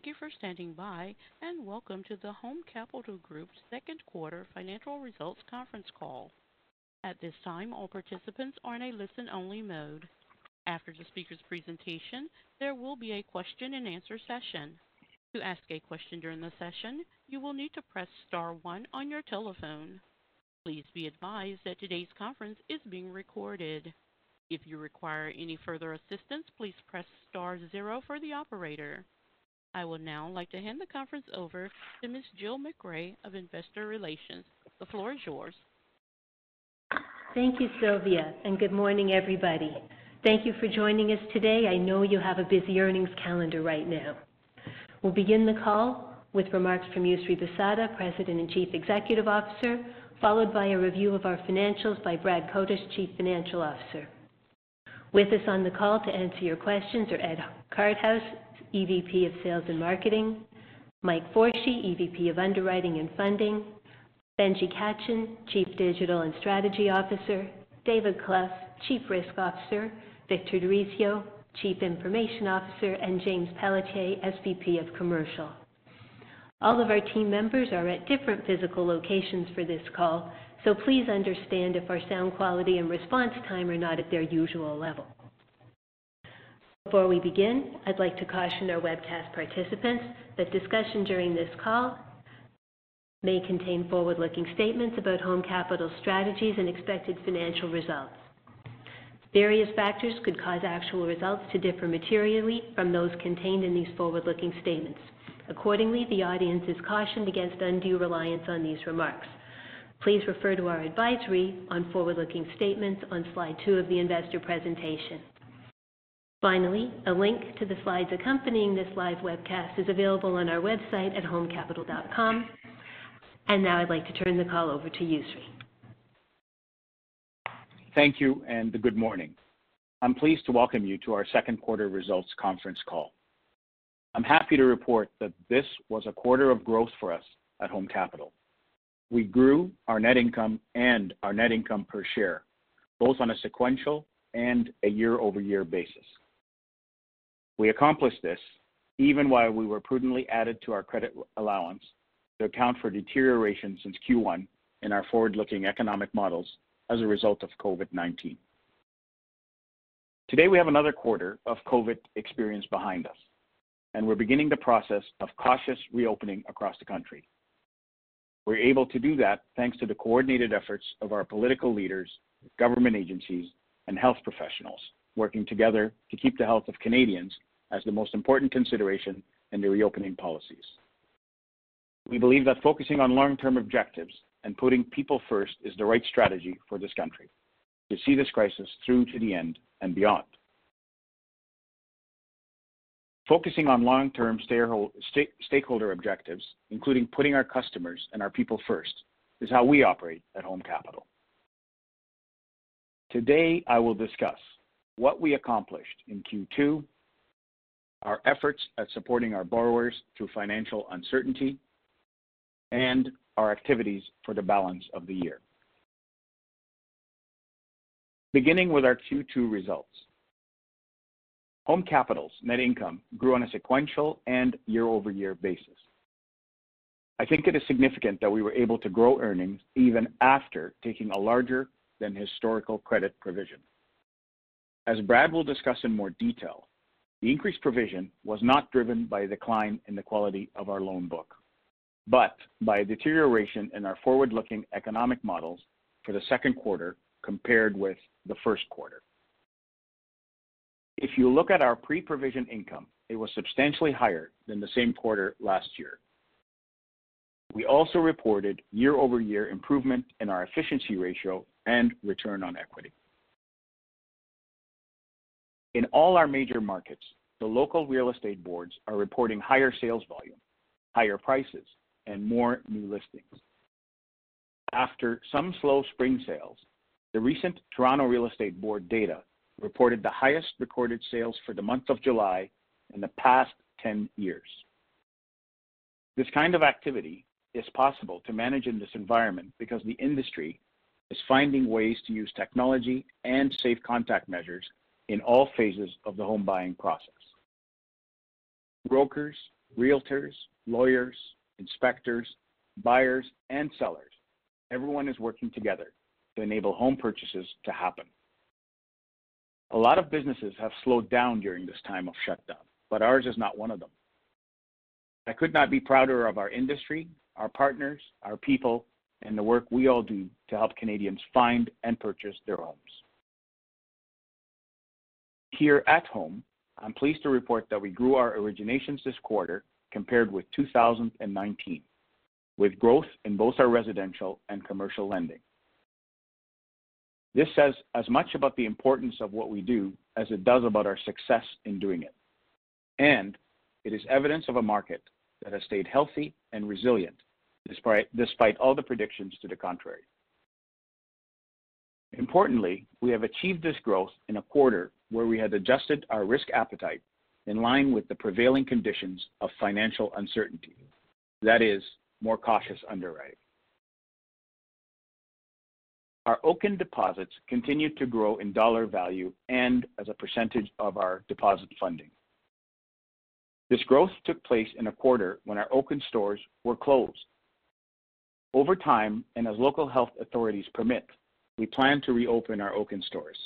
Thank you for standing by, and welcome to the Home Capital Group's second quarter financial results conference call. At this time, all participants are in a listen-only mode. After the speaker's presentation, there will be a question-and-answer session. To ask a question during the session, you will need to press star one on your telephone. Please be advised that today's conference is being recorded. If you require any further assistance, please press star zero for the operator. I would now like to hand the conference over to Ms. Jill MacRae of Investor Relations. The floor is yours. Thank you, Sylvia, and good morning, everybody. Thank you for joining us today. I know you have a busy earnings calendar right now. We'll begin the call with remarks from Yousry Bissada, President and Chief Executive Officer, followed by a review of our financials by Brad Kotush, Chief Financial Officer. With us on the call to answer your questions are Ed Karthaus, EVP of Sales and Marketing, Mike Forshay, EVP of Underwriting and Funding, Benjy Katchen, Chief Digital and Strategy Officer, David Clough, Chief Risk Officer, Victor Dorisio, Chief Information Officer, and James Pelletier, SVP of Commercial. All of our team members are at different physical locations for this call, so please understand if our sound quality and response time are not at their usual level. Before we begin, I'd like to caution our webcast participants that discussion during this call may contain forward-looking statements about Home Capital's strategies and expected financial results. Various factors could cause actual results to differ materially from those contained in these forward-looking statements. Accordingly, the audience is cautioned against undue reliance on these remarks. Please refer to our advisory on forward-looking statements on slide two of the investor presentation. Finally, a link to the slides accompanying this live webcast is available on our website at homecapital.com. And now I'd like to turn the call over to Yousry. Thank you, and good morning. I'm pleased to welcome you to our second quarter results conference call. I'm happy to report that this was a quarter of growth for us at Home Capital. We grew our net income and our net income per share, both on a sequential and a year-over-year basis. We accomplished this even while we were prudently added to our credit allowance to account for deterioration since Q1 in our forward-looking economic models as a result of COVID-19. Today, we have another quarter of COVID experience behind us, and we're beginning the process of cautious reopening across the country. We're able to do that thanks to the coordinated efforts of our political leaders, government agencies, and health professionals working together to keep the health of Canadians as the most important consideration in the reopening policies. We believe that focusing on long-term objectives and putting people first is the right strategy for this country to see this crisis through to the end and beyond. Focusing on long-term stakeholder objectives, including putting our customers and our people first, is how we operate at Home Capital. Today, I will discuss what we accomplished in Q2, our efforts at supporting our borrowers through financial uncertainty, and our activities for the balance of the year. Beginning with our Q2 results. Home Capital's net income grew on a sequential and year-over-year basis. I think it is significant that we were able to grow earnings even after taking a larger than historical credit provision. As Brad will discuss in more detail, the increased provision was not driven by a decline in the quality of our loan book, but by a deterioration in our forward-looking economic models for the second quarter compared with the first quarter. If you look at our pre-provision income, it was substantially higher than the same quarter last year. We also reported year-over-year improvement in our efficiency ratio and return on equity. In all our major markets, the local real estate boards are reporting higher sales volume, higher prices, and more new listings. After some slow spring sales, the recent Toronto Real Estate Board data reported the highest recorded sales for the month of July in the past 10 years. This kind of activity is possible to manage in this environment because the industry is finding ways to use technology and safe contact measures in all phases of the home buying process. Brokers, realtors, lawyers, inspectors, buyers, and sellers, everyone is working together to enable home purchases to happen. A lot of businesses have slowed down during this time of shutdown, but ours is not one of them. I could not be prouder of our industry, our partners, our people, and the work we all do to help Canadians find and purchase their homes. Here at home, I'm pleased to report that we grew our originations this quarter compared with 2019, with growth in both our residential and commercial lending. This says as much about the importance of what we do as it does about our success in doing it. And it is evidence of a market that has stayed healthy and resilient despite, despite all the predictions to the contrary. Importantly, we have achieved this growth in a quarter where we had adjusted our risk appetite in line with the prevailing conditions of financial uncertainty. That is, more cautious underwriting. Our Oaken deposits continued to grow in dollar value and as a percentage of our deposit funding. This growth took place in a quarter when our Oaken stores were closed. Over time, and as local health authorities permit, we plan to reopen our Oaken stores.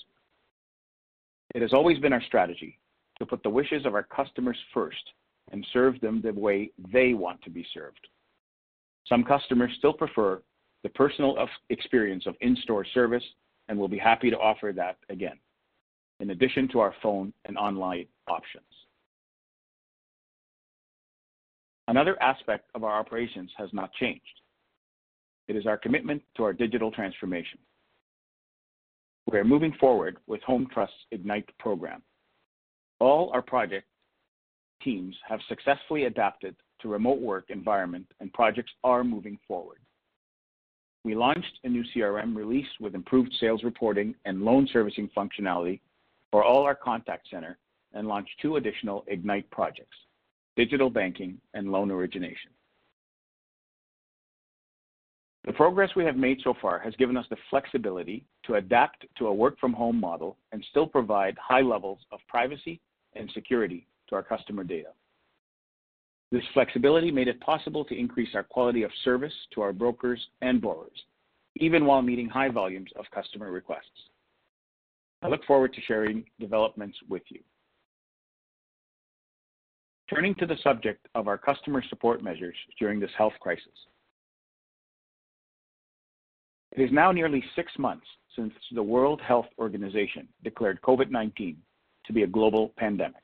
It has always been our strategy to put the wishes of our customers first and serve them the way they want to be served. Some customers still prefer the personal experience of in-store service and will be happy to offer that again, in addition to our phone and online options. Another aspect of our operations has not changed. It is our commitment to our digital transformation. We are moving forward with Home Trust's Ignite program. All our project teams have successfully adapted to remote work environment and projects are moving forward. We launched a new CRM release with improved sales reporting and loan servicing functionality for all our contact center and launched two additional Ignite projects, digital banking and loan origination. The progress we have made so far has given us the flexibility to adapt to a work from home model and still provide high levels of privacy and security to our customer data. This flexibility made it possible to increase our quality of service to our brokers and borrowers, even while meeting high volumes of customer requests. I look forward to sharing developments with you. Turning to the subject of our customer support measures during this health crisis. It is now nearly six months since the World Health Organization declared COVID-19 to be a global pandemic.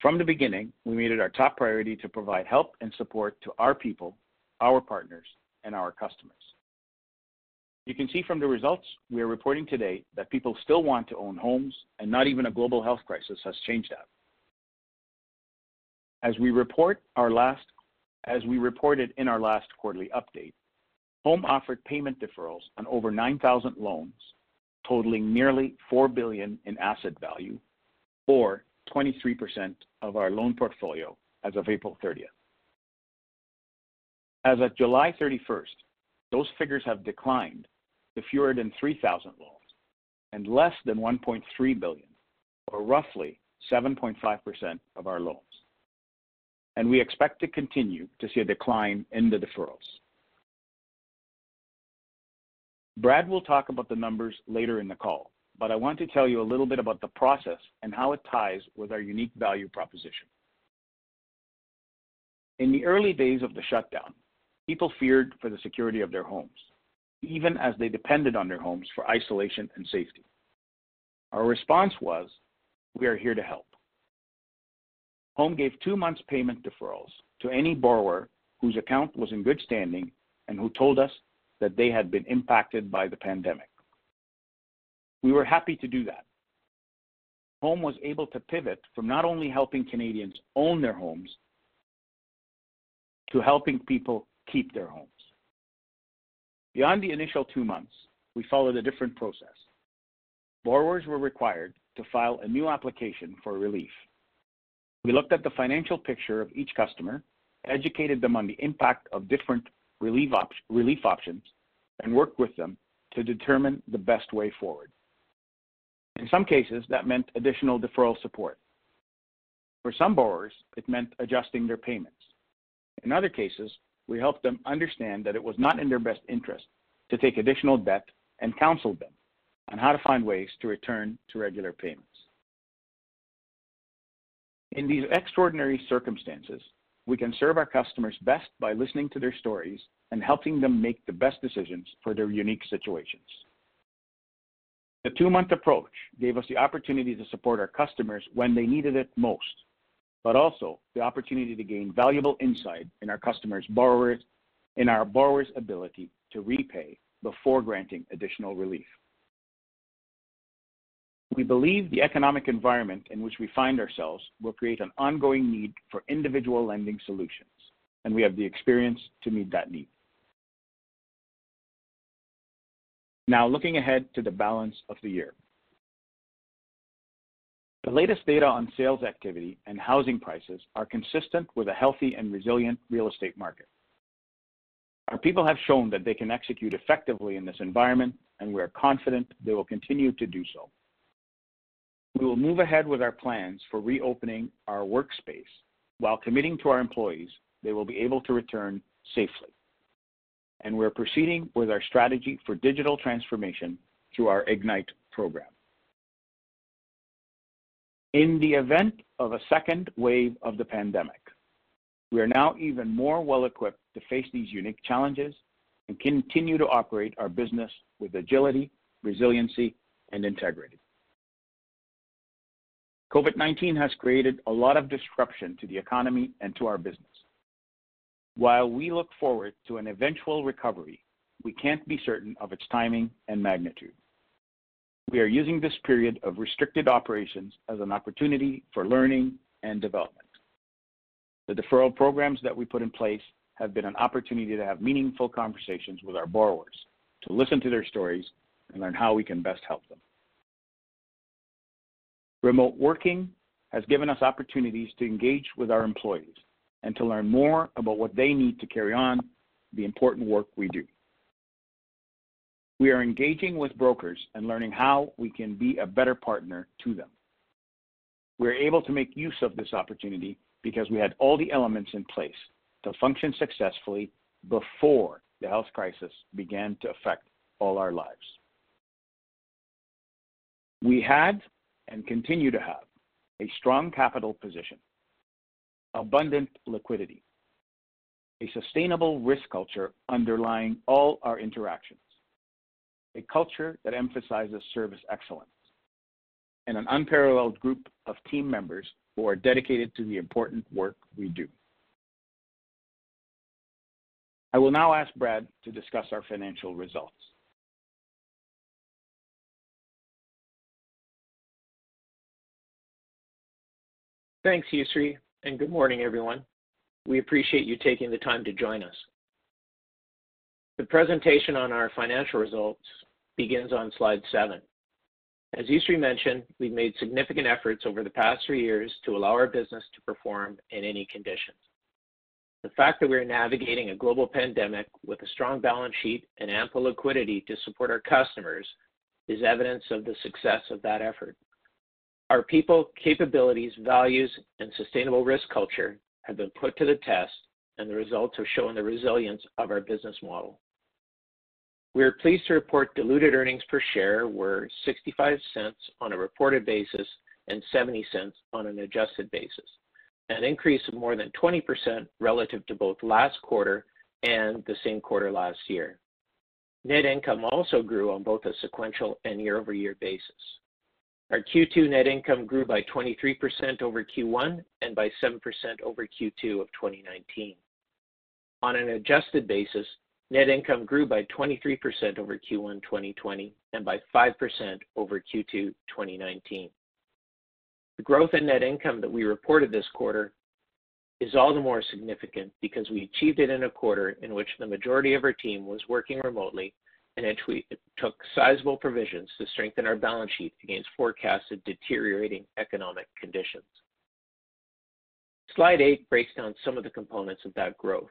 From the beginning, we made it our top priority to provide help and support to our people, our partners, and our customers. You can see from the results we are reporting today that people still want to own homes, and not even a global health crisis has changed that. As we report our last, as we reported in our last quarterly update, Home offered payment deferrals on over 9,000 loans, totaling nearly 4 billion in asset value, or 23% of our loan portfolio as of April 30th. As of July 31st, those figures have declined to fewer than 3,000 loans and less than 1.3 billion, or roughly 7.5% of our loans. And we expect to continue to see a decline in the deferrals. Brad will talk about the numbers later in the call, but I want to tell you a little bit about the process and how it ties with our unique value proposition. In the early days of the shutdown, people feared for the security of their homes, even as they depended on their homes for isolation and safety. Our response was, we are here to help. Home gave two months payment deferrals to any borrower whose account was in good standing and who told us that they had been impacted by the pandemic. We were happy to do that. Home was able to pivot from not only helping Canadians own their homes, to helping people keep their homes. Beyond the initial two months, we followed a different process. Borrowers were required to file a new application for relief. We looked at the financial picture of each customer, educated them on the impact of different relief, op relief options, and worked with them to determine the best way forward. In some cases, that meant additional deferral support. For some borrowers, it meant adjusting their payments. In other cases, we helped them understand that it was not in their best interest to take additional debt and counseled them on how to find ways to return to regular payments. In these extraordinary circumstances, we can serve our customers best by listening to their stories and helping them make the best decisions for their unique situations. The two-month approach gave us the opportunity to support our customers when they needed it most, but also the opportunity to gain valuable insight in our customers' borrowers, in our borrowers' ability to repay before granting additional relief. We believe the economic environment in which we find ourselves will create an ongoing need for individual lending solutions, and we have the experience to meet that need. Now, looking ahead to the balance of the year. The latest data on sales activity and housing prices are consistent with a healthy and resilient real estate market. Our people have shown that they can execute effectively in this environment, and we are confident they will continue to do so. We will move ahead with our plans for reopening our workspace while committing to our employees they will be able to return safely. And we're proceeding with our strategy for digital transformation through our Ignite program. In the event of a second wave of the pandemic, we are now even more well equipped to face these unique challenges and continue to operate our business with agility, resiliency, and integrity. COVID 19 has created a lot of disruption to the economy and to our business. While we look forward to an eventual recovery, we can't be certain of its timing and magnitude. We are using this period of restricted operations as an opportunity for learning and development. The deferral programs that we put in place have been an opportunity to have meaningful conversations with our borrowers, to listen to their stories, and learn how we can best help them. Remote working has given us opportunities to engage with our employees and to learn more about what they need to carry on the important work we do. We are engaging with brokers and learning how we can be a better partner to them. We are able to make use of this opportunity because we had all the elements in place to function successfully before the health crisis began to affect all our lives. We had and continue to have a strong capital position, abundant liquidity, a sustainable risk culture underlying all our interactions, a culture that emphasizes service excellence, and an unparalleled group of team members who are dedicated to the important work we do. I will now ask Brad to discuss our financial results. Thanks, Yousry, and good morning, everyone. We appreciate you taking the time to join us. The presentation on our financial results begins on slide seven. As Yousry mentioned, we've made significant efforts over the past three years to allow our business to perform in any conditions. The fact that we are navigating a global pandemic with a strong balance sheet and ample liquidity to support our customers is evidence of the success of that effort. Our people, capabilities, values, and sustainable risk culture have been put to the test, and the results have shown the resilience of our business model. We are pleased to report diluted earnings per share were $0.65 on a reported basis and $0.70 on an adjusted basis, an increase of more than 20% relative to both last quarter and the same quarter last year. Net income also grew on both a sequential and year-over-year basis. Our Q2 net income grew by 23% over Q1 and by 7% over Q2 of 2019. On an adjusted basis, net income grew by 23% over Q1 2020 and by 5% over Q2 2019. The growth in net income that we reported this quarter is all the more significant because we achieved it in a quarter in which the majority of our team was working remotely and which we took sizable provisions to strengthen our balance sheet against forecasted deteriorating economic conditions. Slide eight breaks down some of the components of that growth.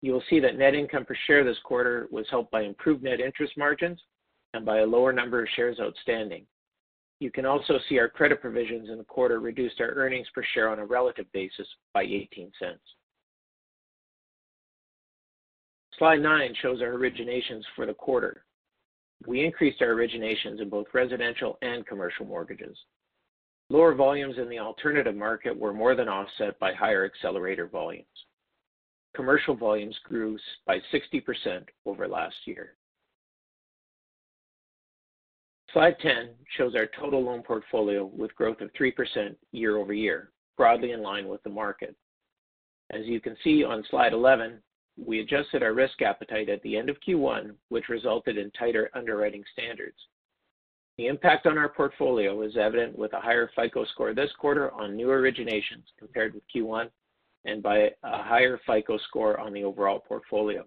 You will see that net income per share this quarter was helped by improved net interest margins and by a lower number of shares outstanding. You can also see our credit provisions in the quarter reduced our earnings per share on a relative basis by 0.18. Slide nine shows our originations for the quarter. We increased our originations in both residential and commercial mortgages. Lower volumes in the alternative market were more than offset by higher accelerator volumes. Commercial volumes grew by 60% over last year. Slide 10 shows our total loan portfolio with growth of 3% year-over-year, broadly in line with the market. As you can see on slide 11, we adjusted our risk appetite at the end of Q1, which resulted in tighter underwriting standards. The impact on our portfolio is evident with a higher FICO score this quarter on new originations compared with Q1 and by a higher FICO score on the overall portfolio.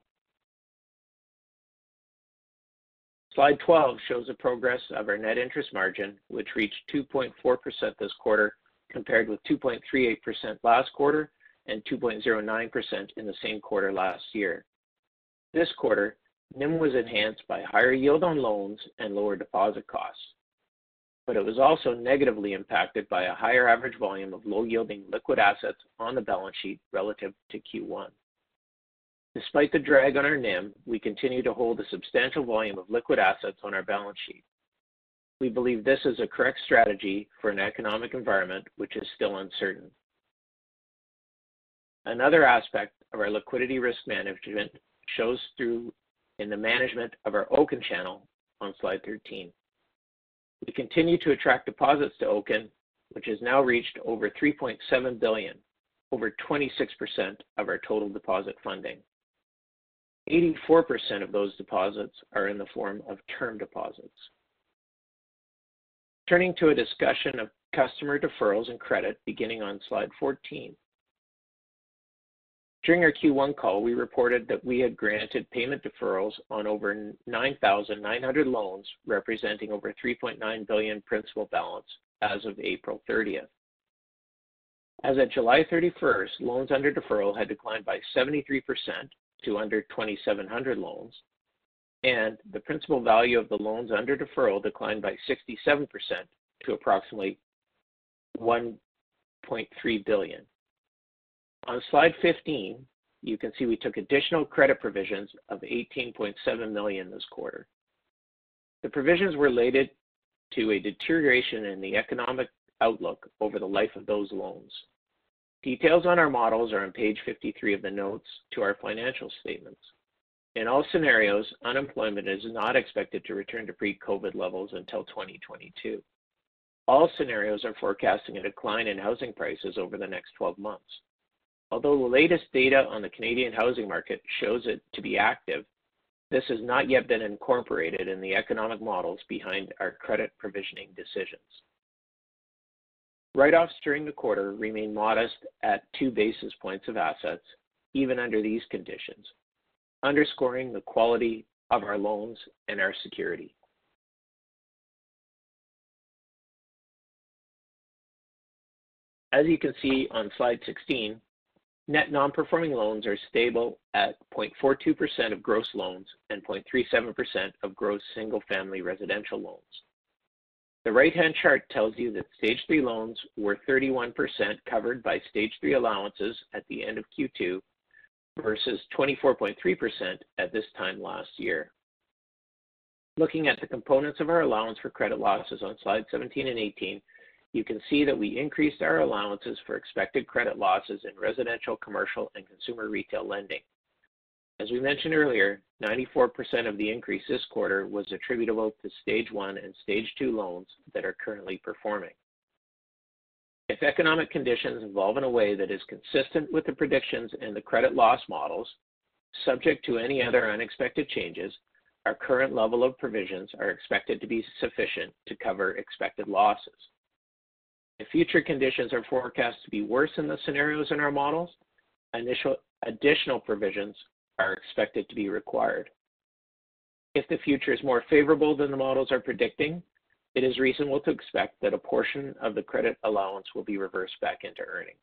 Slide 12 shows the progress of our net interest margin, which reached 2.4% this quarter, compared with 2.38% last quarter and 2.09% in the same quarter last year. This quarter, NIM was enhanced by higher yield on loans and lower deposit costs, but it was also negatively impacted by a higher average volume of low-yielding liquid assets on the balance sheet relative to Q1. Despite the drag on our NIM, we continue to hold a substantial volume of liquid assets on our balance sheet. We believe this is a correct strategy for an economic environment which is still uncertain. Another aspect of our liquidity risk management shows through in the management of our Oaken channel on slide 13. We continue to attract deposits to Oaken, which has now reached over 3.7 billion, over 26% of our total deposit funding. 84% of those deposits are in the form of term deposits. Turning to a discussion of customer deferrals and credit beginning on slide 14. During our Q1 call, we reported that we had granted payment deferrals on over 9,900 loans, representing over 3.9 billion principal balance as of April 30th. As of July 31st, loans under deferral had declined by 73% to under 2,700 loans, and the principal value of the loans under deferral declined by 67% to approximately 1.3 billion. On slide 15, you can see we took additional credit provisions of 18.7 million this quarter. The provisions were related to a deterioration in the economic outlook over the life of those loans. Details on our models are on page 53 of the notes to our financial statements. In all scenarios, unemployment is not expected to return to pre-COVID levels until 2022. All scenarios are forecasting a decline in housing prices over the next 12 months. Although the latest data on the Canadian housing market shows it to be active, this has not yet been incorporated in the economic models behind our credit provisioning decisions. Write-offs during the quarter remain modest at 2 basis points of assets, even under these conditions, underscoring the quality of our loans and our security. As you can see on slide 16, net non-performing loans are stable at 0.42% of gross loans and 0.37% of gross single-family residential loans. The right-hand chart tells you that Stage 3 loans were 31% covered by Stage 3 allowances at the end of Q2 versus 24.3% at this time last year. Looking at the components of our allowance for credit losses on slide 17 and 18, you can see that we increased our allowances for expected credit losses in residential, commercial, and consumer retail lending. As we mentioned earlier, 94% of the increase this quarter was attributable to Stage 1 and Stage 2 loans that are currently performing. If economic conditions evolve in a way that is consistent with the predictions in the credit loss models, subject to any other unexpected changes, our current level of provisions are expected to be sufficient to cover expected losses. If future conditions are forecast to be worse than the scenarios in our models, initial additional provisions are expected to be required. If the future is more favorable than the models are predicting, it is reasonable to expect that a portion of the credit allowance will be reversed back into earnings.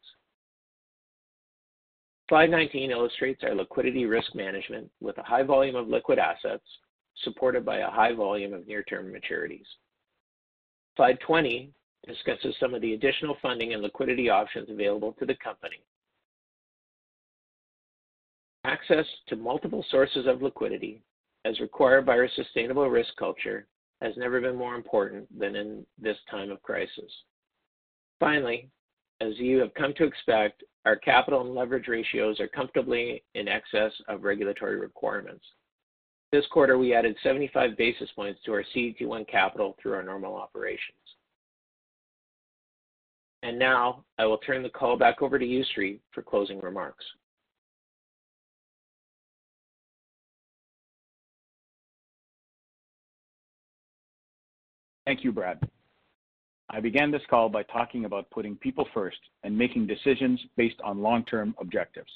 Slide 19 illustrates our liquidity risk management with a high volume of liquid assets supported by a high volume of near-term maturities. Slide 20 discusses some of the additional funding and liquidity options available to the company. Access to multiple sources of liquidity, as required by our sustainable risk culture, has never been more important than in this time of crisis. Finally, as you have come to expect, our capital and leverage ratios are comfortably in excess of regulatory requirements. This quarter, we added 75 basis points to our CET1 capital through our normal operations. And now I will turn the call back over to Yousry for closing remarks. Thank you, Brad. I began this call by talking about putting people first and making decisions based on long-term objectives.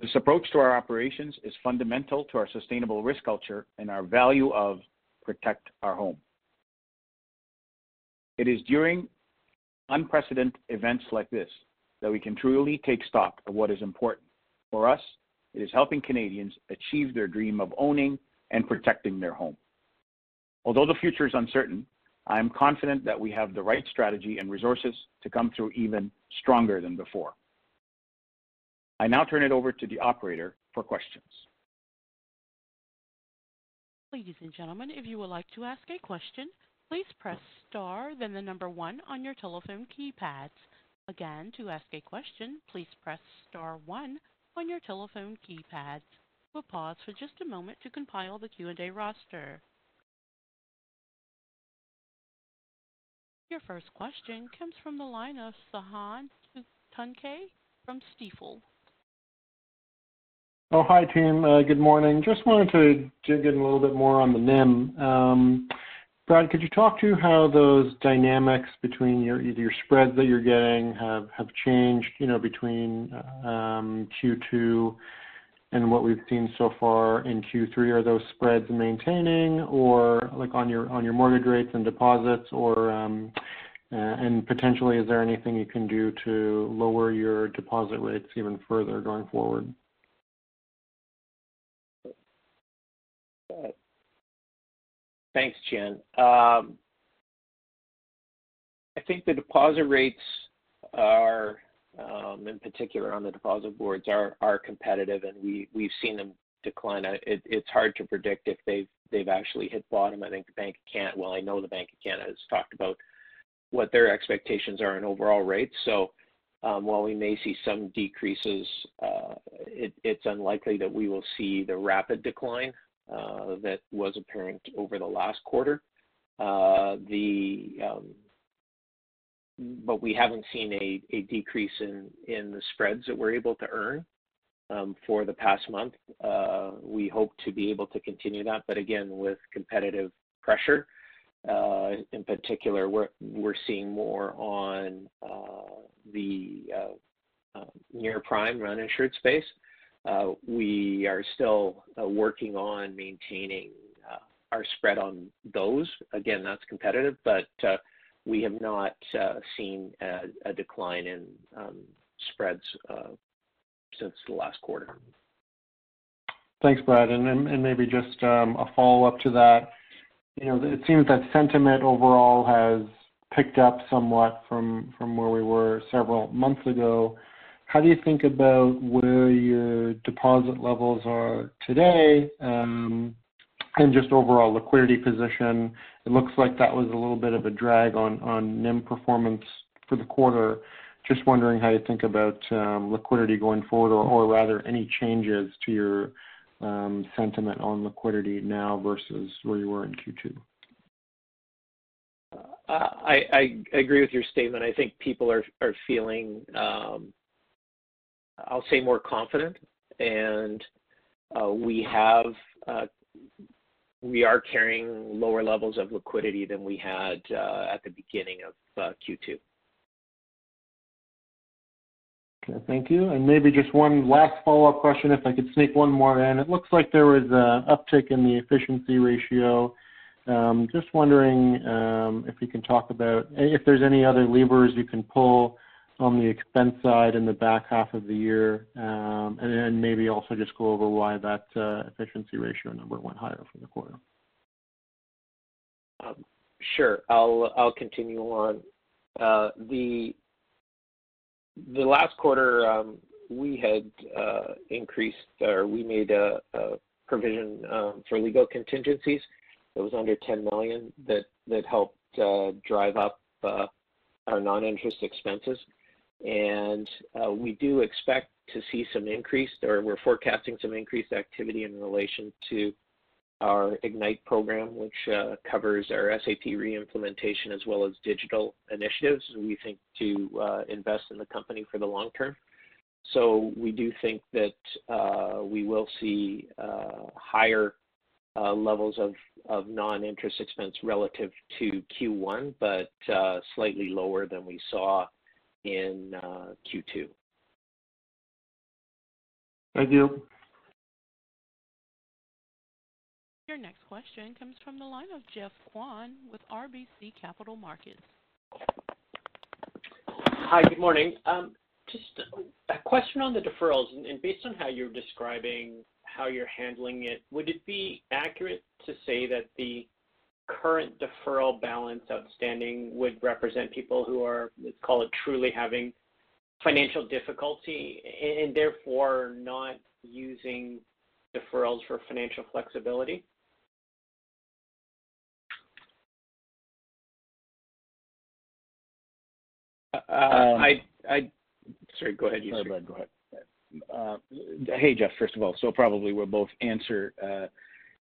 This approach to our operations is fundamental to our sustainable risk culture and our value of protect our home. It is during unprecedented events like this that we can truly take stock of what is important. For us, it is helping Canadians achieve their dream of owning and protecting their home. Although the future is uncertain, I am confident that we have the right strategy and resources to come through even stronger than before. I now turn it over to the operator for questions. Ladies and gentlemen, if you would like to ask a question, please press star, then the number one on your telephone keypads. Again, to ask a question, please press star one on your telephone keypads. We'll pause for just a moment to compile the Q&A roster. Your first question comes from the line of Sahand Tunke from Stifel. Oh, hi, team. Uh, good morning. Just wanted to dig in a little bit more on the NIM. Brad, could you talk to how those dynamics between your either your spreads that you're getting have changed, you know, between um, Q2 and what we've seen so far in Q3? Are those spreads maintaining or like on your on your mortgage rates and deposits or um, uh, and potentially is there anything you can do to lower your deposit rates even further going forward? Thanks, Jen. Um, I think the deposit rates are um, in particular on the deposit boards, are competitive, and we we've seen them decline. It's hard to predict if they've actually hit bottom. I think the Bank of Canada, well, I know the Bank of Canada has talked about what their expectations are in overall rates. So um, while we may see some decreases, uh, it's unlikely that we will see the rapid decline that was apparent over the last quarter. Uh, um, but we haven't seen a, decrease in, the spreads that we're able to earn um, for the past month. Uh, we hope to be able to continue that, but again, with competitive pressure, uh, in particular, we're, seeing more on uh, the uh, uh, near prime uninsured space. Uh, we are still working on maintaining our spread on those. Again, that's competitive, but we have not uh, seen a, decline in um, spreads uh, since the last quarter. Thanks, Brad. And, maybe just um, a follow-up to that. You know, it seems that sentiment overall has picked up somewhat from where we were several months ago. How do you think about where your deposit levels are today? Um, and just overall liquidity position. It looks like that was a little bit of a drag on NIM performance for the quarter. Just wondering how you think about um, liquidity going forward, or rather, any changes to your um, sentiment on liquidity now versus where you were in Q2. Uh, I agree with your statement. I think people are feeling, I'll say, more confident, and uh, we have we are carrying lower levels of liquidity than we had uh, at the beginning of uh, Q2. Okay, thank you. And maybe just one last follow-up question, if I could sneak one more in. It looks like there was an uptick in the efficiency ratio. Um, just wondering um, if you can talk about if there's any other levers you can pull on the expense side in the back half of the year, um, and then maybe also just go over why that uh, efficiency ratio number went higher for the quarter. Um, sure. I'll continue on. Uh, the last quarter, um, we had uh, increased or we made a, provision for legal contingencies. It was under 10 million that helped drive up our non-interest expenses, and uh, we do expect to see some increased, or we're forecasting some increased activity in relation to our Ignite program, which uh, covers our SAP reimplementation as well as digital initiatives, we think to uh, invest in the company for the long term. So we do think that uh, we will see uh, higher uh, levels of, of non-interest expense relative to Q1, but slightly lower than we saw in Q2. Thank you. Your next question comes from the line of Geoff Kwan with RBC Capital Markets. Hi, good morning. Um, just a question on the deferrals, and based on how you're describing how you're handling it, would it be accurate to say that the current deferral balance outstanding would represent people who are, let's call it, truly having financial difficulty and therefore not using deferrals for financial flexibility? Uh, um, I, I, sorry, go ahead. Sorry, Brad, go ahead. Uh, hey, Geoff, first of all, so probably we'll both answer uh,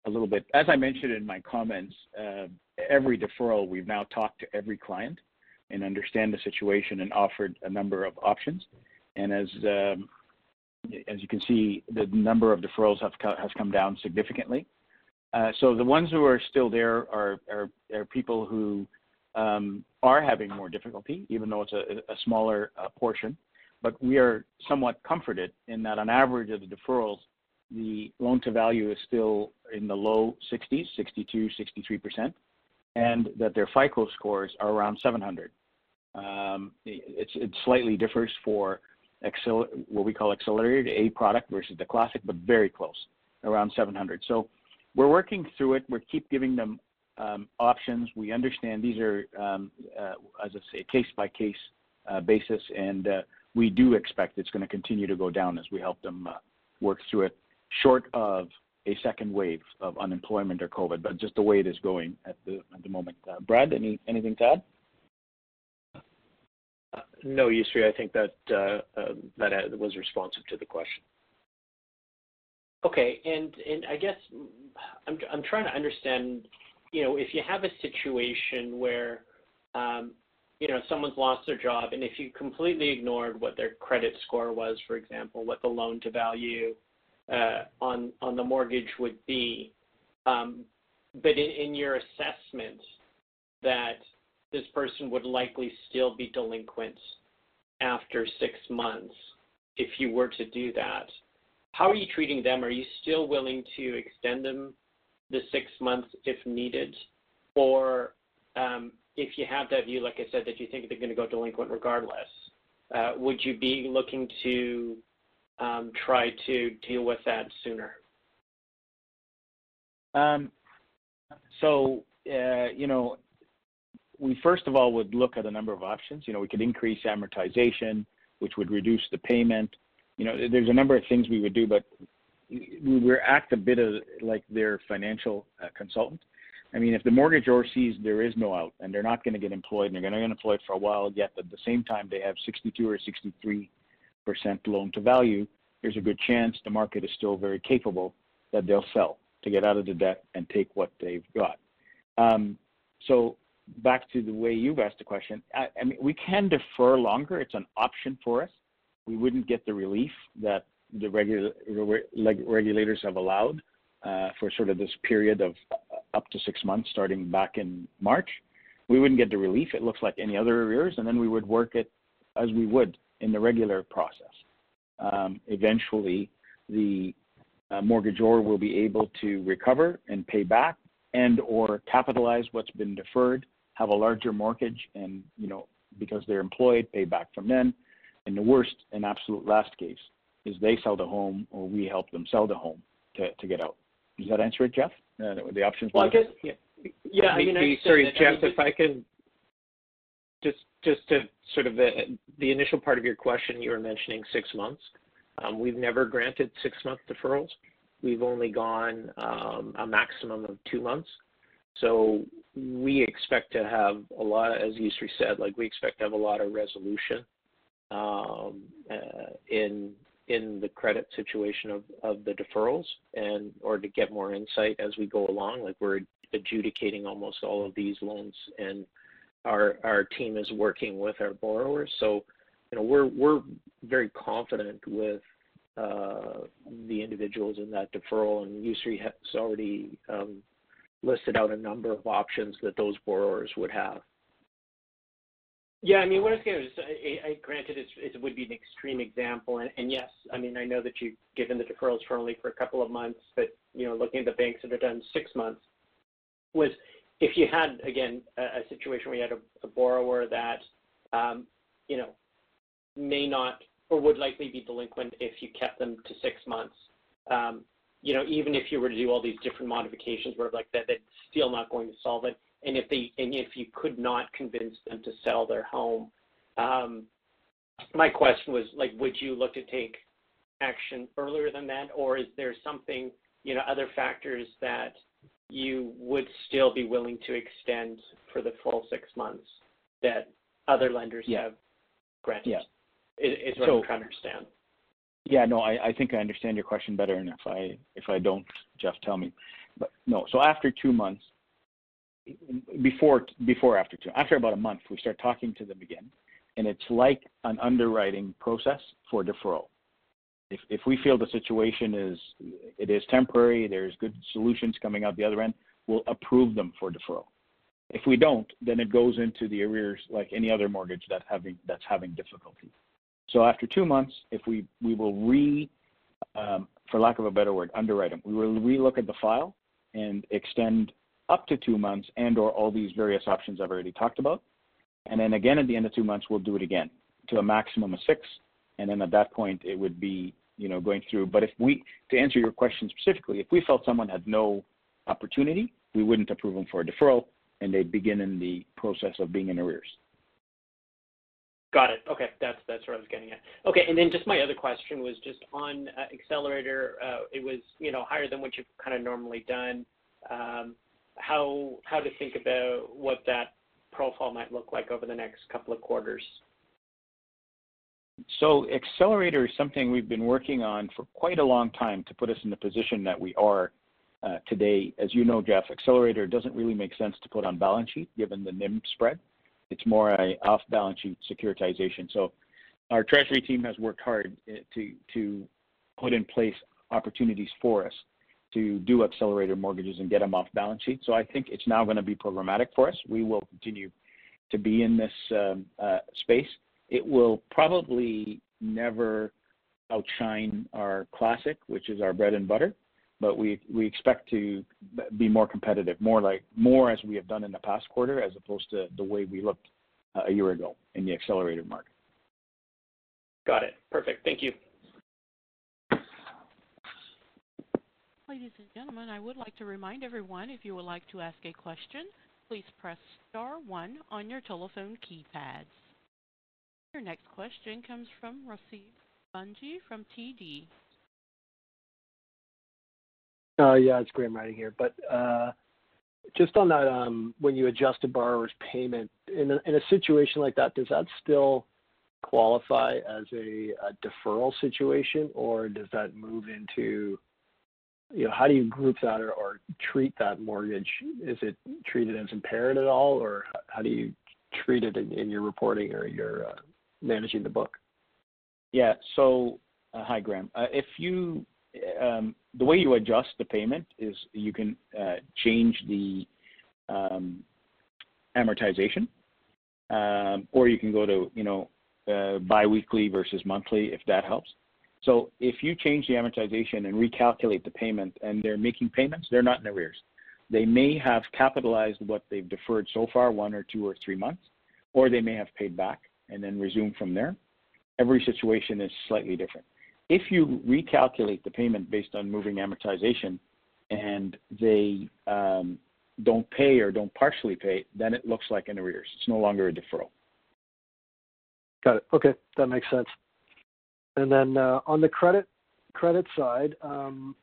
a little bit. As I mentioned in my comments, uh, every deferral, we've now talked to every client and understand the situation and offered a number of options. And as um, as you can see, the number of deferrals have co- has come down significantly. Uh, so the ones who are still there are are, are people who um, are having more difficulty, even though it's a, a smaller uh, portion. But we are somewhat comforted in that on average of the deferrals, the loan to value is still in the low 60s, 62, 63%, and that their FICO scores are around 700. Um, it's, it slightly differs for what we call accelerated A product versus the classic, but very close, around 700. So we're working through it. We keep giving them um, options. We understand these are, um, uh, as I say, case by case uh, basis, and uh, we do expect it's going to continue to go down as we help them uh, work through it, short of a second wave of unemployment or COVID, but just the way it is going at the at the moment. Uh, Brad, any anything to add? Uh, no, Yousry, I think that um, that was responsive to the question. Okay, and and I guess I'm I'm trying to understand you know, if you have a situation where, um, you know, someone's lost their job, and if you completely ignored what their credit score was, for example, what the loan to value uh, on on the mortgage would be, um, but in, in your assessment that this person would likely still be delinquent after six months if you were to do that. How are you treating them? Are you still willing to extend them the six months if needed? Or um, if you have that view, like I said, that you think they're going to go delinquent regardless, uh, would you be looking to um, try to deal with that sooner? Um, so, uh, you know, we first of all would look at a number of options. You know, we could increase amortization, which would reduce the payment. You know, there's a number of things we would do, but we were act a bit of like their financial uh, consultant. I mean, if the mortgagor sees there is no out and they're not going to get employed and they're going to get employed for a while, yet at the same time they have 62 or 63 percent loan to value, there's a good chance the market is still very capable that they'll sell to get out of the debt and take what they've got. Um, so back to the way you've asked the question, I, I mean, we can defer longer. It's an option for us. We wouldn't get the relief that the regula- regulators have allowed uh, for sort of this period of up to six months starting back in March. We wouldn't get the relief. It looks like any other arrears, and then we would work it as we would in the regular process. Um, eventually, the uh, mortgagor will be able to recover and pay back and or capitalize what's been deferred, have a larger mortgage and, you know, because they're employed, pay back from then. And the worst and absolute last case is they sell the home or we help them sell the home to, to get out. Does that answer it, Geoff? Uh, the options. Well, I guess, yeah. Yeah, I mean, I sorry, Geoff, I mean, if I can just to sort of the, initial part of your question, you were mentioning six months. Um, we've never granted six-month deferrals. We've only gone um, a maximum of two months. So we expect to have a lot, as Yousry said, like we expect to have a lot of resolution um, uh, in in the credit situation of, of the deferrals and or to get more insight as we go along. Like we're adjudicating almost all of these loans and our our team is working with our borrowers. So, you know, we're we're very confident with uh, the individuals in that deferral, and Yousry has already um, listed out a number of options that those borrowers would have. Yeah, I mean, what I was going to say, I, I, granted it would be an extreme example, and, and, yes, I mean, I know that you've given the deferrals for only for a couple of months, but you know, looking at the banks that have done six months, was if you had again a, a situation where you had a, a borrower that um, you know may not or would likely be delinquent if you kept them to six months. Um, you know, even if you were to do all these different modifications, where like that, that's still not going to solve it. And if they and if you could not convince them to sell their home, um, my question was like, would you look to take action earlier than that, or is there something, you know, other factors that you would still be willing to extend for the full six months that other lenders Yeah. have granted? Yeah. Is, is what So- I'm trying to understand. Yeah, no, I, I think I understand your question better, and if I if I don't, Geoff, tell me. But no, so after two months, before before after two, after about a month, we start talking to them again, and it's like an underwriting process for deferral. If if we feel the situation is it is temporary, there's good solutions coming out the other end, we'll approve them for deferral. If we don't, then it goes into the arrears like any other mortgage that having that's having difficulty. So after two months, if we, we will re, um, for lack of a better word, underwrite them. We will relook at the file and extend up to two months and or all these various options I've already talked about. And then again at the end of two months, we'll do it again to a maximum of six. And then at that point, it would be, you know, going through. But if we, to answer your question specifically, if we felt someone had no opportunity, we wouldn't approve them for a deferral and they'd begin in the process of being in arrears. Got it. Okay, that's that's what I was getting at. Okay, and then just my other question was just on uh, Accelerator. Uh, it was you know higher than what you've kind of normally done. Um, how how to think about what that profile might look like over the next couple of quarters? So Accelerator is something we've been working on for quite a long time to put us in the position that we are uh, today. As you know, Geoff, Accelerator doesn't really make sense to put on balance sheet given the NIM spread. It's more a off-balance sheet securitization. So our treasury team has worked hard uh, to to put in place opportunities for us to do accelerator mortgages and get them off balance sheet. So I think it's now going to be programmatic for us. We will continue to be in this um, uh, space. It will probably never outshine our classic, which is our bread and butter, but we we expect to be more competitive, more like more as we have done in the past quarter, as opposed to the way we looked uh, a year ago in the accelerated market. Got it. Perfect. Thank you. Ladies and gentlemen, I would like to remind everyone if you would like to ask a question, please press star one on your telephone keypads. Your next question comes from Rasib Bhanji from TD. Uh, yeah, it's Graham Ryding here. But uh, just on that, um, when you adjust a borrower's payment, in a, situation like that, does that still qualify as a, deferral situation, or does that move into, you know, how do you group that or, treat that mortgage? Is it treated as impaired at all, or how do you treat it in, in your reporting or your uh, managing the book? Yeah. So, uh, hi, Graham. Uh, if you um, the way you adjust the payment is you can uh, change the um, amortization, um, or you can go to you know uh, biweekly versus monthly, if that helps. So if you change the amortization and recalculate the payment and they're making payments, they're not in arrears. They may have capitalized what they've deferred so far, one or two or three months, or they may have paid back and then resume from there. Every situation is slightly different. If you recalculate the payment based on moving amortization and they um, don't pay or don't partially pay, then it looks like an arrears. It's no longer a deferral. Got it. Okay, that makes sense. And then uh, on the credit credit side, um,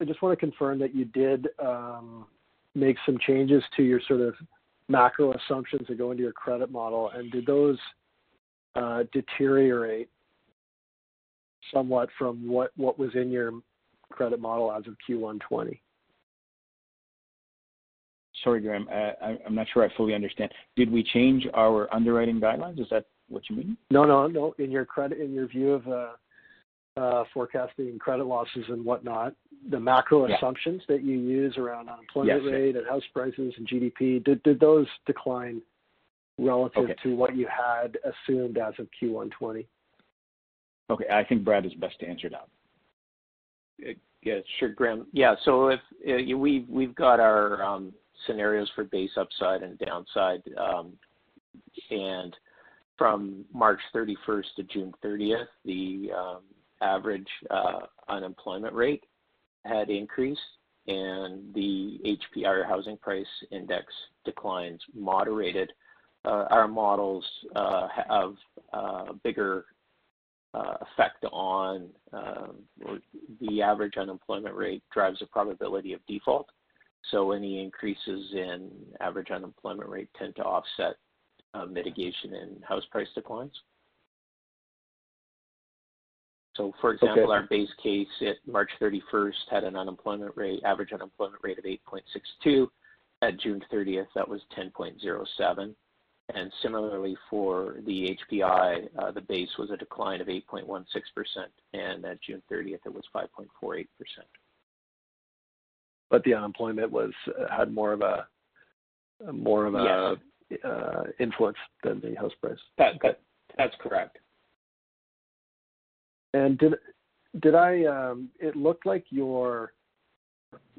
I just want to confirm that you did um, make some changes to your sort of macro assumptions that go into your credit model, and did those uh, deteriorate somewhat from what what was in your credit model as of Q1 20? Sorry, Graham, I, I'm not sure I fully understand. Did we change our underwriting guidelines? Is that what you mean? No, no, no. In your credit, in your view of uh, uh, forecasting credit losses and whatnot, the macro Yeah. assumptions that you use around unemployment Yes, yes. rate and house prices and GDP, did did those decline relative Okay. to what you had assumed as of Q1 20? Okay, I think Brad is best to answer that. Yeah, sure, Graham. Yeah, so if uh, we've we've got our um, scenarios for base upside and downside, um, and from March 31st to June 30th, the um, average uh, unemployment rate had increased, and the HPR housing price index declines moderated. Uh, our models uh, have uh, bigger uh, effect on um, the average unemployment rate drives the probability of default. So any increases in average unemployment rate tend to offset uh, mitigation in house price declines. So for example, Okay. our base case at March 31st had an unemployment rate, average unemployment rate of 8.62. At June 30th, that was 10.07. And similarly for the HPI, uh, the base was a decline of 8.16%, and at June 30th, it was 5.48%. But the unemployment was uh, had more of a more of a uh, influence than the house price. That, that, that's correct. And did did I? Um, it looked like your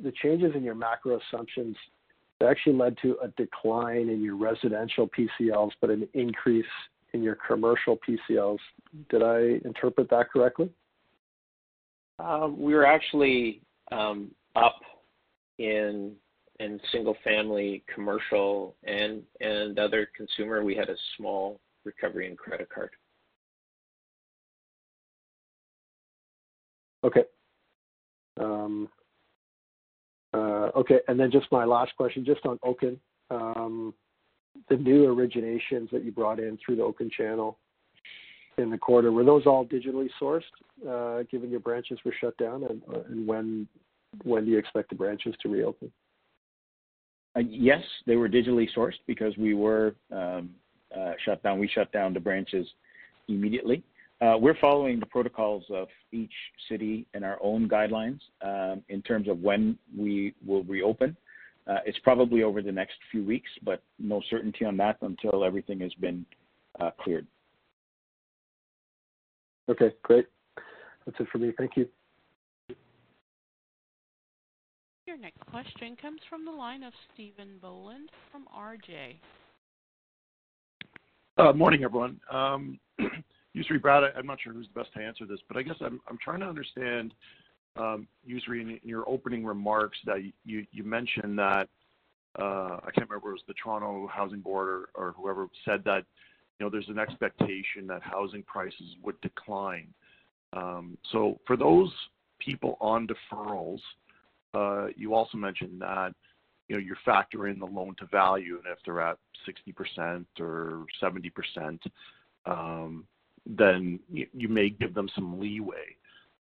the changes in your macro assumptions actually led to a decline in your residential PCLs, but an increase in your commercial PCLs. Did I interpret that correctly? Um, we were actually um, up in in single family, commercial, and and other consumer. We had a small recovery in credit card. Okay. Um, uh, okay, and then just my last question, just on Oaken, um, the new originations that you brought in through the Oaken channel in the quarter, were those all digitally sourced, uh, given your branches were shut down, and, uh, when when do you expect the branches to reopen? Uh, yes, they were digitally sourced because we were um, uh, shut down. We shut down the branches immediately. Uh, we're following the protocols of each city and our own guidelines um, in terms of when we will reopen. Uh, it's probably over the next few weeks, but no certainty on that until everything has been uh, cleared. Okay, great. That's it for me. Thank you. Your next question comes from the line of Stephen Boland from RJ. Uh, morning, everyone. Um, Yousry, Brad, I'm not sure who's the best to answer this, but I guess I'm trying to understand, um, Yousry, in your opening remarks that you mentioned that, uh, I can't remember, it was the Toronto Housing Board or whoever said that, you know, there's an expectation that housing prices would decline. Um, So for those people on deferrals, uh, you also mentioned that, you know, you factor in the loan to value, and if they're at 60% or 70%, um, then you, may give them some leeway.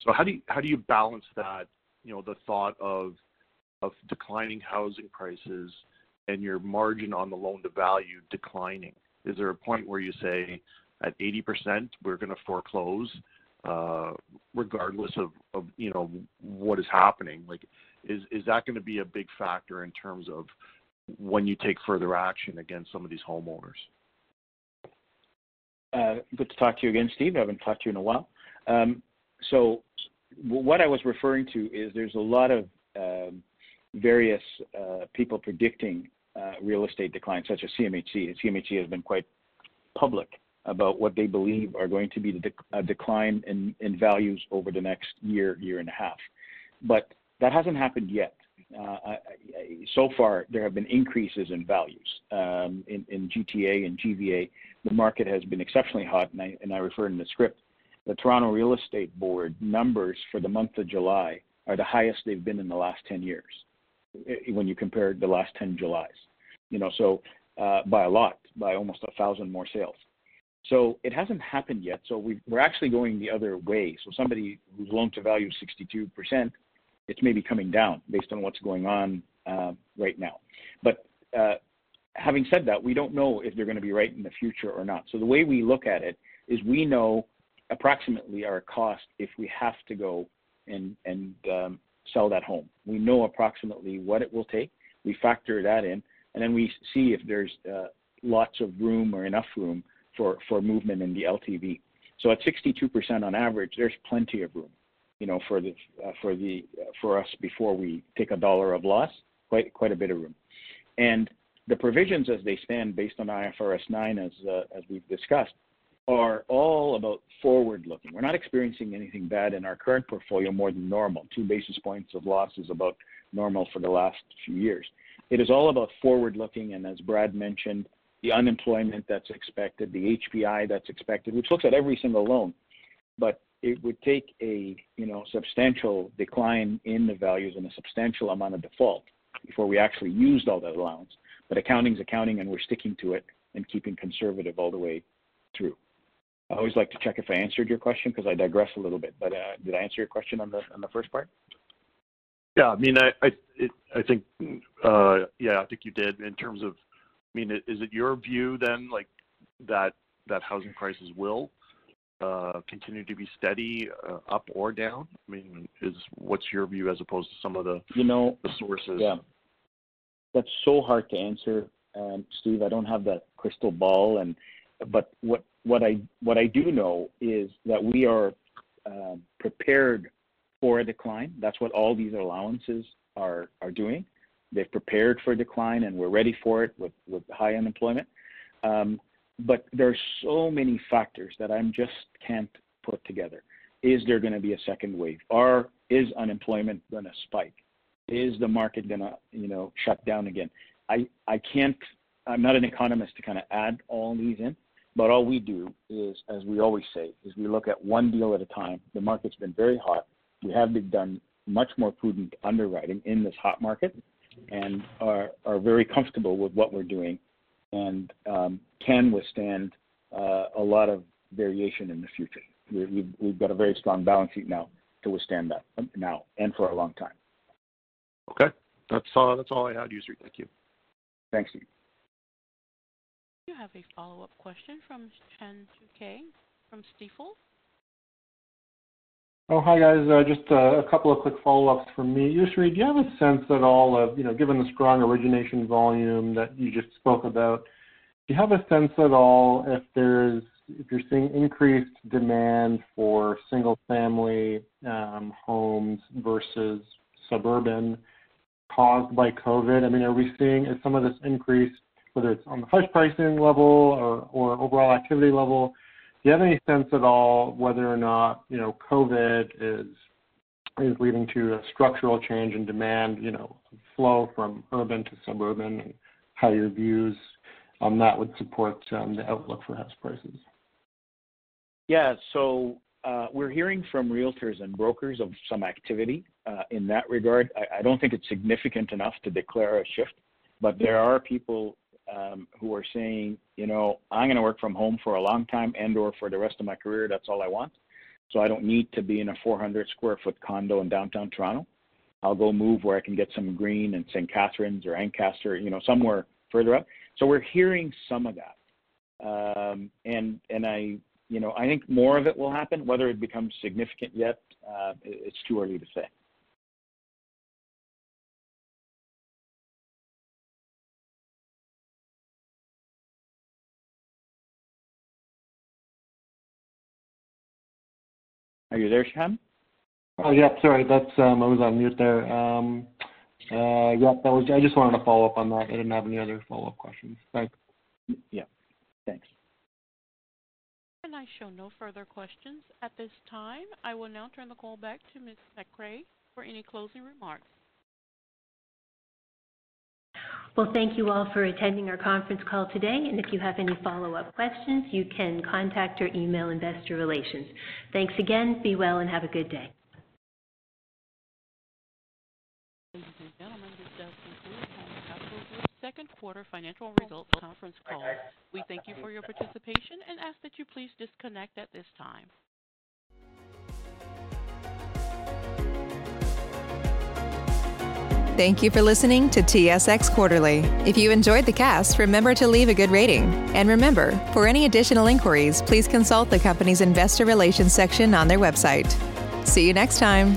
So how do you, how do you balance that, you know, the thought of of declining housing prices and your margin on the loan to value declining? Is there a point where you say at 80% we're going to foreclose uh, regardless of, of you know what is happening? Like, is is that going to be a big factor in terms of when you take further action against some of these homeowners? Uh, good to talk to you again, Steve. I haven't talked to you in a while. Um, so what I was referring to is there's a lot of um, various uh, people predicting uh, real estate decline, such as CMHC. CMHC has been quite public about what they believe are going to be the a decline in, in values over the next year, year and a half. But that hasn't happened yet. Uh, I, I, so far, there have been increases in values um, in, in, GTA and GVA. The market has been exceptionally hot, and I, and I refer in the script. The Toronto Real Estate Board numbers for the month of July are the highest they've been in the last 10 years when you compare the last 10 Julys. You know, so uh, by a lot, by almost a thousand more sales. So it hasn't happened yet. So we are actually going the other way. So somebody whose loan to value is 62%, it's maybe coming down based on what's going on uh, right now. But uh, having said that, we don't know if they're going to be right in the future or not. So the way we look at it is we know approximately our cost if we have to go and and um, sell that home. We know approximately what it will take. We factor that in, and then we see if there's uh, lots of room or enough room for for movement in the LTV. So at 62% on average, there's plenty of room, you know, for the uh, for the uh, for us before we take a dollar of loss. Quite quite a bit of room, and the provisions as they stand based on IFRS 9, as uh, as we've discussed, are all about forward looking. We're not experiencing anything bad in our current portfolio more than normal. Two basis points of loss is about normal for the last few years. It is all about forward looking, and as Brad mentioned, the unemployment that's expected, the HPI that's expected, which looks at every single loan. But it would take a you know substantial decline in the values and a substantial amount of default before we actually used all that allowance. But accounting's accounting, and we're sticking to it and keeping conservative all the way through. I always like to check if I answered your question because I digress a little bit. But uh, did I answer your question on the on the first part? Yeah, I mean, I I, it, I think uh, yeah, I think you did. In terms of, I mean, is it your view then, like that that housing prices will uh, continue to be steady, uh, up or down? I mean, is what's your view as opposed to some of the you know the sources? Yeah, that's so hard to answer, um, Steve. I don't have that crystal ball, and but what what I what I do know is that we are um, prepared for a decline. That's what all these allowances are are doing. They've prepared for decline, and we're ready for it with with high unemployment. Um, but there's so many factors that I just can't put together. Is there going to be a second wave? Or is unemployment going to spike? Is the market to you know shut down again? I I can't. I'm not an economist to kind of add all these in. But all we do is, as we always say, is we look at one deal at a time. The market's been very hot. We have been done much more prudent underwriting in this hot market and are, are very comfortable with what we're doing and um, can withstand uh, a lot of variation in the future. We, we've, we've got a very strong balance sheet now to withstand that um, now and for a long time. Okay. That's all, that's all I had, Yousry. Thank you. Thanks, Steve. You have a follow-up question from Chen Chukai from Stifel. Oh, hi, guys. Uh, just uh, a couple of quick follow-ups from me. Yousry, do you have a sense at all of, you know, given the strong origination volume that you just spoke about, do you have a sense at all if there's if you're seeing increased demand for single-family um, homes versus suburban caused by COVID? I mean, are we seeing is some of this increase whether it's on the hush pricing level or, or overall activity level. Do you have any sense at all whether or not, you know, COVID is is leading to a structural change in demand, you know, flow from urban to suburban, and how your views on that would support um, the outlook for house prices? Yeah, so uh, we're hearing from realtors and brokers of some activity uh, in that regard. I, I, don't think it's significant enough to declare a shift, but there are people um, who are saying, you know, I'm going to work from home for a long time and or for the rest of my career. That's all I want. So I don't need to be in a 400 square foot condo in downtown Toronto. I'll go move where I can get some green in St. Catharines or Ancaster, you know, somewhere further up. So we're hearing some of that. Um, and, and I, you know, I think more of it will happen. Whether it becomes significant yet, uh, it's too early to say. Are you there, Sham? Oh, yeah. Sorry, that's um, I was on mute there. Um, uh, yeah, that was. I just wanted to follow up on that. I didn't have any other follow-up questions. Thanks. Yeah. Thanks. And I show no further questions at this time. I will now turn the call back to Ms. MacRae for any closing remarks. Well, thank you all for attending our conference call today, and if you have any follow-up questions, you can contact or email Investor Relations. Thanks again, be well, and have a good day. Ladies and gentlemen, this does conclude Home Capital Group's second quarter financial results conference call. We thank you for your participation and ask that you please disconnect at this time. Thank you for listening to TSX Quarterly. If you enjoyed the cast, remember to leave a good rating. And remember, for any additional inquiries, please consult the company's investor relations section on their website. See you next time.